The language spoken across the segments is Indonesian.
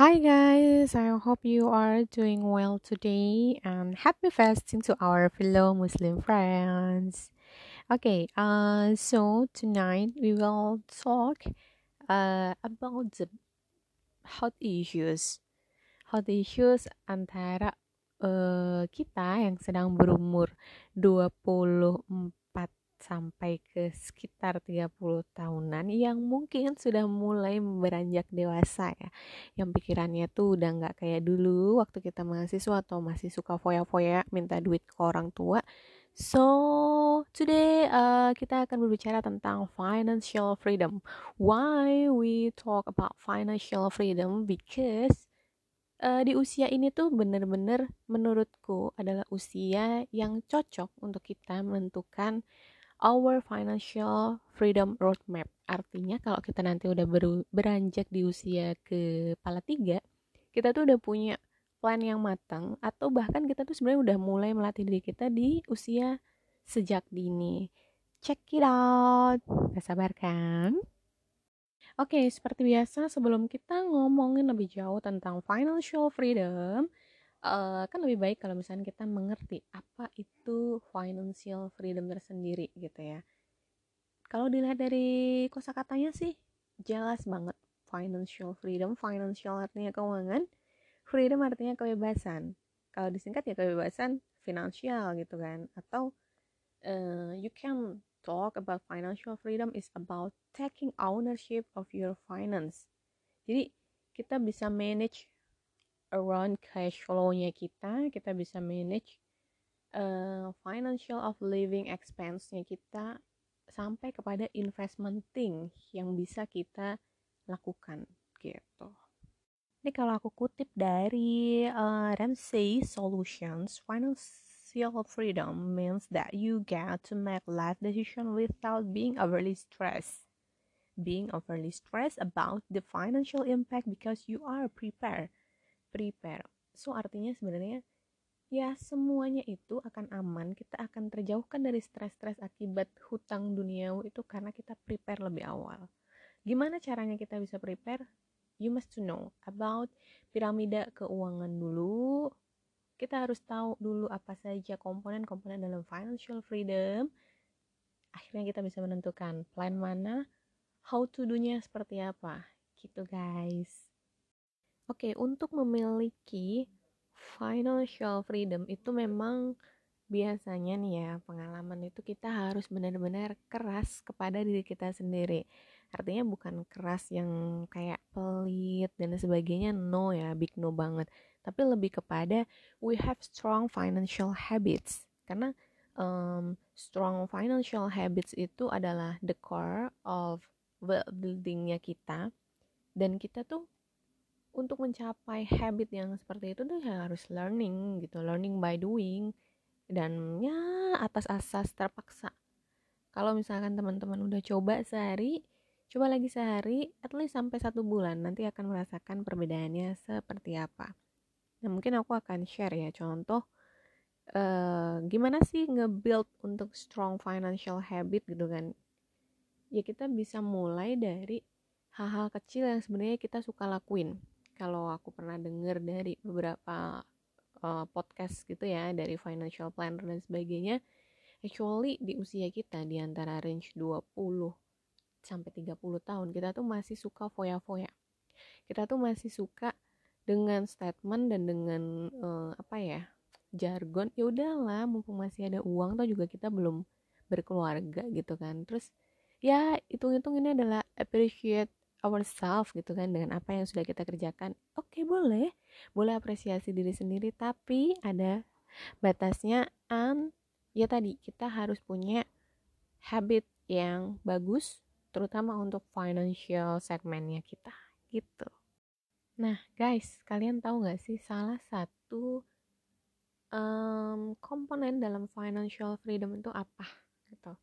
Hi guys, I hope you are doing well today and happy fasting to our fellow Muslim friends. Okay, uh, so tonight we will talk uh, about the hot issues. Hot issues antara uh, kita yang sedang berumur 24 sampai ke sekitar 30 tahunan yang mungkin sudah mulai beranjak dewasa ya yang pikirannya tuh udah nggak kayak dulu waktu kita mahasiswa atau masih suka foya-foya minta duit ke orang tua So today uh, kita akan berbicara tentang financial freedom. Why we talk about financial freedom? Because uh, di usia ini tuh bener-bener menurutku adalah usia yang cocok untuk kita menentukan our financial freedom roadmap. Artinya kalau kita nanti udah ber beranjak di usia kepala tiga, kita tuh udah punya plan yang matang atau bahkan kita tuh sebenarnya udah mulai melatih diri kita di usia sejak dini. Check it out. Gak sabar kan? Oke, seperti biasa sebelum kita ngomongin lebih jauh tentang financial freedom, uh, kan lebih baik kalau misalnya kita mengerti apa itu financial freedom tersendiri gitu ya. Kalau dilihat dari kosakatanya sih jelas banget financial freedom, financial artinya keuangan, freedom artinya kebebasan. Kalau disingkat ya kebebasan finansial gitu kan atau uh, you can talk about financial freedom is about taking ownership of your finance. Jadi kita bisa manage around cash flow-nya kita, kita bisa manage uh, financial of living expense-nya kita sampai kepada investment thing yang bisa kita lakukan gitu. Ini kalau aku kutip dari uh, Ramsey Solutions, financial freedom means that you get to make life decision without being overly stressed. Being overly stressed about the financial impact because you are prepared prepare. So artinya sebenarnya ya semuanya itu akan aman, kita akan terjauhkan dari stres-stres akibat hutang duniawi itu karena kita prepare lebih awal. Gimana caranya kita bisa prepare? You must to know about piramida keuangan dulu. Kita harus tahu dulu apa saja komponen-komponen dalam financial freedom. Akhirnya kita bisa menentukan plan mana, how to do-nya seperti apa. Gitu guys. Oke, untuk memiliki financial freedom itu memang biasanya nih ya pengalaman itu kita harus benar-benar keras kepada diri kita sendiri. Artinya bukan keras yang kayak pelit dan sebagainya no ya big no banget. Tapi lebih kepada we have strong financial habits. Karena um, strong financial habits itu adalah the core of buildingnya kita. Dan kita tuh untuk mencapai habit yang seperti itu tuh ya harus learning gitu learning by doing. Dan ya atas asas terpaksa. Kalau misalkan teman-teman udah coba sehari coba lagi sehari at least sampai satu bulan nanti akan merasakan perbedaannya seperti apa. Nah mungkin aku akan share ya contoh uh, gimana sih nge-build untuk strong financial habit gitu kan. Ya kita bisa mulai dari hal-hal kecil yang sebenarnya kita suka lakuin kalau aku pernah dengar dari beberapa uh, podcast gitu ya dari financial planner dan sebagainya actually di usia kita di antara range 20 sampai 30 tahun kita tuh masih suka foya-foya. Kita tuh masih suka dengan statement dan dengan uh, apa ya jargon ya udahlah mumpung masih ada uang tuh juga kita belum berkeluarga gitu kan. Terus ya hitung-hitung ini adalah appreciate ourselves gitu kan dengan apa yang sudah kita kerjakan. Oke okay, boleh. Boleh apresiasi diri sendiri tapi ada batasnya and ya tadi kita harus punya habit yang bagus terutama untuk financial segmennya kita gitu. Nah guys kalian tahu nggak sih salah satu um, komponen dalam financial freedom itu apa gitu?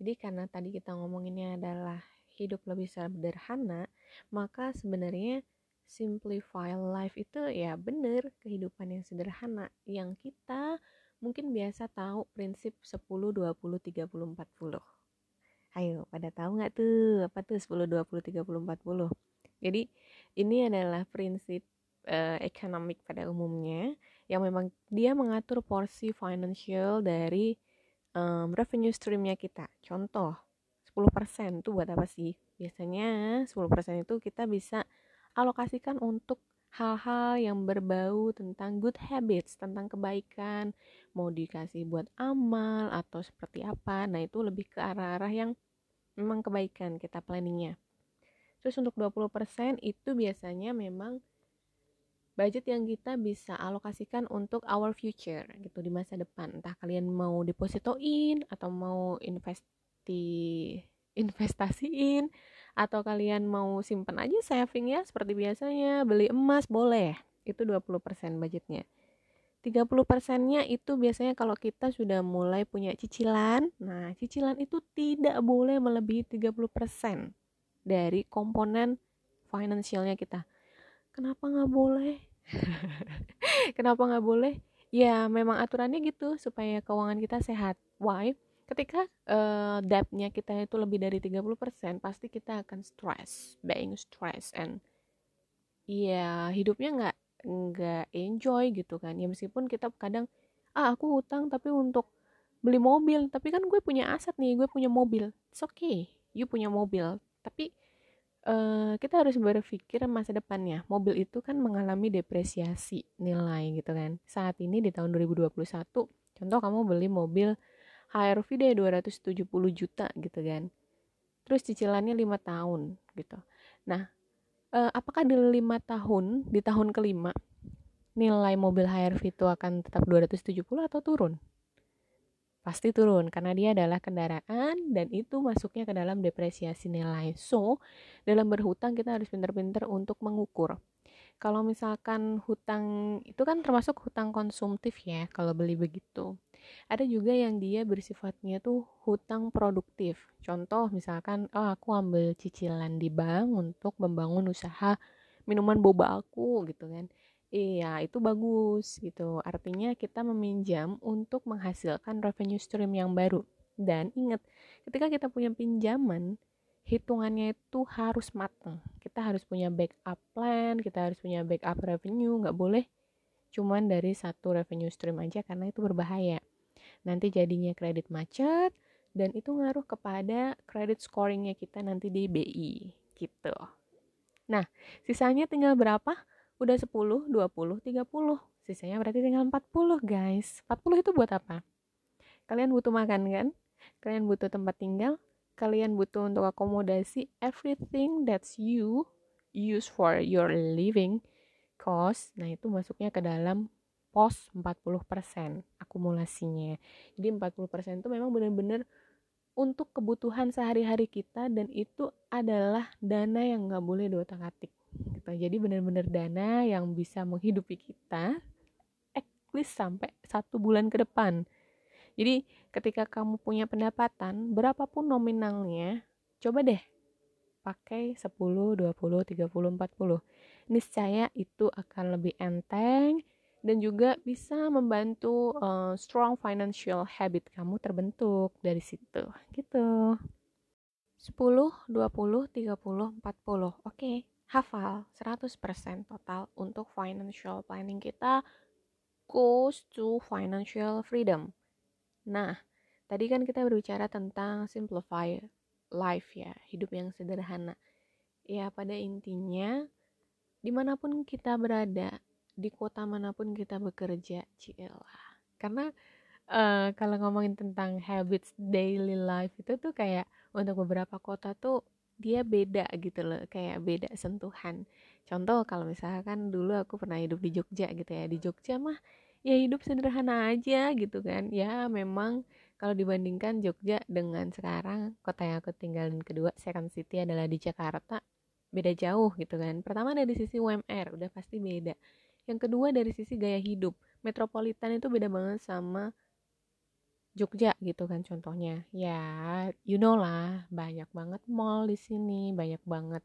Jadi karena tadi kita ngomonginnya adalah hidup lebih sederhana, maka sebenarnya simplify life itu ya bener kehidupan yang sederhana yang kita mungkin biasa tahu prinsip 10 20 30 40. Ayo, pada tahu nggak tuh apa tuh 10 20 30 40? Jadi ini adalah prinsip uh, economic pada umumnya yang memang dia mengatur porsi financial dari um, revenue streamnya kita. Contoh, 10% itu buat apa sih? Biasanya 10% itu kita bisa alokasikan untuk hal-hal yang berbau tentang good habits, tentang kebaikan, mau dikasih buat amal atau seperti apa. Nah, itu lebih ke arah-arah yang memang kebaikan kita planningnya. Terus untuk 20% itu biasanya memang budget yang kita bisa alokasikan untuk our future gitu di masa depan entah kalian mau depositoin atau mau investi investasiin atau kalian mau simpan aja saving ya seperti biasanya beli emas boleh itu 20% budgetnya 30 persennya itu biasanya kalau kita sudah mulai punya cicilan nah cicilan itu tidak boleh melebihi 30% dari komponen finansialnya kita kenapa nggak boleh Kenapa nggak boleh? Ya memang aturannya gitu supaya keuangan kita sehat. Why? Ketika uh, debtnya kita itu lebih dari 30% pasti kita akan stress, being stress and ya hidupnya nggak nggak enjoy gitu kan. Ya meskipun kita kadang ah aku hutang tapi untuk beli mobil, tapi kan gue punya aset nih, gue punya mobil. It's okay, you punya mobil. Tapi uh, kita harus berpikir masa depannya. Mobil itu kan mengalami depresiasi nilai gitu kan. Saat ini di tahun 2021, contoh kamu beli mobil HRV deh 270 juta gitu kan. Terus cicilannya 5 tahun gitu. Nah, uh, apakah di 5 tahun, di tahun kelima, nilai mobil HRV itu akan tetap 270 atau turun? pasti turun karena dia adalah kendaraan dan itu masuknya ke dalam depresiasi nilai. So, dalam berhutang kita harus pintar-pintar untuk mengukur. Kalau misalkan hutang itu kan termasuk hutang konsumtif ya kalau beli begitu. Ada juga yang dia bersifatnya tuh hutang produktif. Contoh misalkan oh aku ambil cicilan di bank untuk membangun usaha minuman boba aku gitu kan Iya, itu bagus gitu. Artinya kita meminjam untuk menghasilkan revenue stream yang baru. Dan ingat, ketika kita punya pinjaman, hitungannya itu harus matang. Kita harus punya backup plan, kita harus punya backup revenue, nggak boleh cuman dari satu revenue stream aja karena itu berbahaya. Nanti jadinya kredit macet dan itu ngaruh kepada kredit scoringnya kita nanti di BI gitu. Nah, sisanya tinggal berapa? udah 10, 20, 30. Sisanya berarti tinggal 40, guys. 40 itu buat apa? Kalian butuh makan kan? Kalian butuh tempat tinggal, kalian butuh untuk akomodasi everything that's you use for your living cost. Nah, itu masuknya ke dalam pos 40% akumulasinya. Jadi 40% itu memang benar-benar untuk kebutuhan sehari-hari kita dan itu adalah dana yang nggak boleh diotak-atik gitu. Jadi benar-benar dana yang bisa menghidupi kita at sampai satu bulan ke depan. Jadi ketika kamu punya pendapatan berapapun nominalnya coba deh pakai 10, 20, 30, 40 niscaya itu akan lebih enteng dan juga bisa membantu uh, strong financial habit kamu terbentuk dari situ gitu 10, 20, 30, 40 oke okay hafal 100% total untuk financial planning kita goes to financial freedom. Nah, tadi kan kita berbicara tentang simplify life ya, hidup yang sederhana. Ya, pada intinya, di mana pun kita berada, di kota mana pun kita bekerja, cielah. Karena uh, kalau ngomongin tentang habits daily life itu tuh kayak untuk beberapa kota tuh dia beda gitu loh kayak beda sentuhan. Contoh kalau misalkan dulu aku pernah hidup di Jogja gitu ya di Jogja mah ya hidup sederhana aja gitu kan. Ya memang kalau dibandingkan Jogja dengan sekarang kota yang aku tinggalin kedua second city adalah di Jakarta beda jauh gitu kan. Pertama dari sisi UMR udah pasti beda yang kedua dari sisi gaya hidup. Metropolitan itu beda banget sama Jogja gitu kan contohnya. Ya you know lah banyak banget mall di sini banyak banget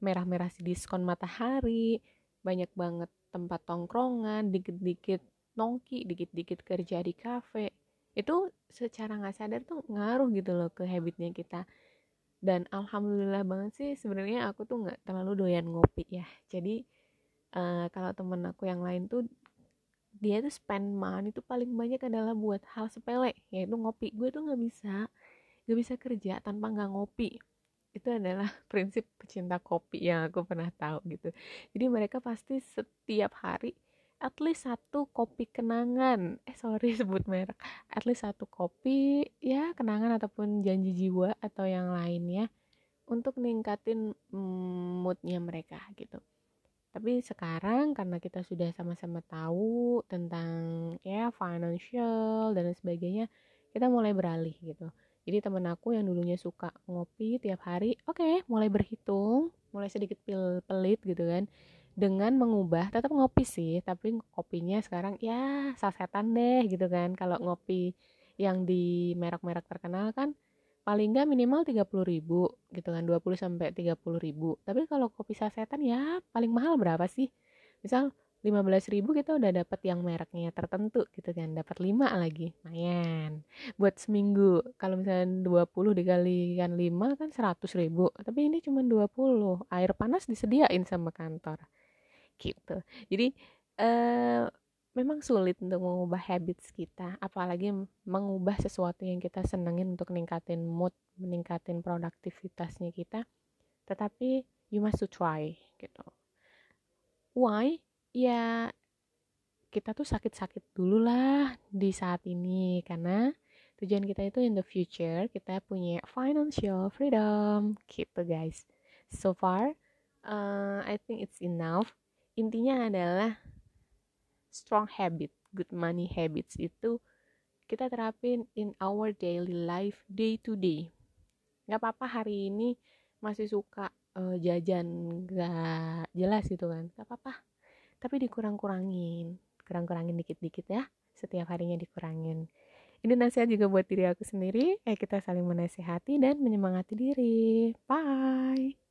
merah-merah si diskon matahari banyak banget tempat tongkrongan dikit-dikit nongki dikit-dikit kerja di kafe. Itu secara nggak sadar tuh ngaruh gitu loh ke habitnya kita. Dan alhamdulillah banget sih sebenarnya aku tuh nggak terlalu doyan ngopi ya. Jadi uh, kalau temen aku yang lain tuh dia tuh spend money itu paling banyak adalah buat hal sepele yaitu ngopi. Gue tuh nggak bisa nggak bisa kerja tanpa nggak ngopi. Itu adalah prinsip pecinta kopi yang aku pernah tahu gitu. Jadi mereka pasti setiap hari at least satu kopi kenangan. Eh sorry sebut merek. At least satu kopi ya kenangan ataupun janji jiwa atau yang lainnya untuk ningkatin mm, moodnya mereka gitu tapi sekarang karena kita sudah sama-sama tahu tentang ya financial dan sebagainya kita mulai beralih gitu. Jadi temen aku yang dulunya suka ngopi tiap hari oke okay, mulai berhitung mulai sedikit pil pelit gitu kan dengan mengubah tetap ngopi sih tapi kopinya sekarang ya sasetan deh gitu kan. Kalau ngopi yang di merek-merek terkenal kan paling nggak minimal 30 ribu gitu kan 20 sampai 30 ribu. Tapi kalau kopi sasetan ya paling mahal berapa sih? Misal 15 ribu kita udah dapat yang mereknya tertentu gitu kan dapat 5 lagi lumayan. Buat seminggu kalau misalnya 20 dikalikan 5 kan 100 ribu tapi ini cuma 20 air panas disediain sama kantor gitu. Jadi eh, memang sulit untuk mengubah habits kita apalagi mengubah sesuatu yang kita senengin untuk meningkatin mood meningkatin produktivitasnya kita. Tetapi you must to try gitu. Why? Ya kita tuh sakit-sakit dulu lah di saat ini karena tujuan kita itu in the future kita punya financial freedom. Gitu guys. So far uh, I think it's enough. Intinya adalah strong habit good money habits itu kita terapin in our daily life day to day. Nggak apa-apa hari ini masih suka uh, jajan gak jelas gitu kan. Nggak apa-apa. Tapi dikurang-kurangin kurang-kurangin dikit-dikit ya. Setiap harinya dikurangin. Ini nasihat juga buat diri aku sendiri. Eh kita saling menasehati dan menyemangati diri. Bye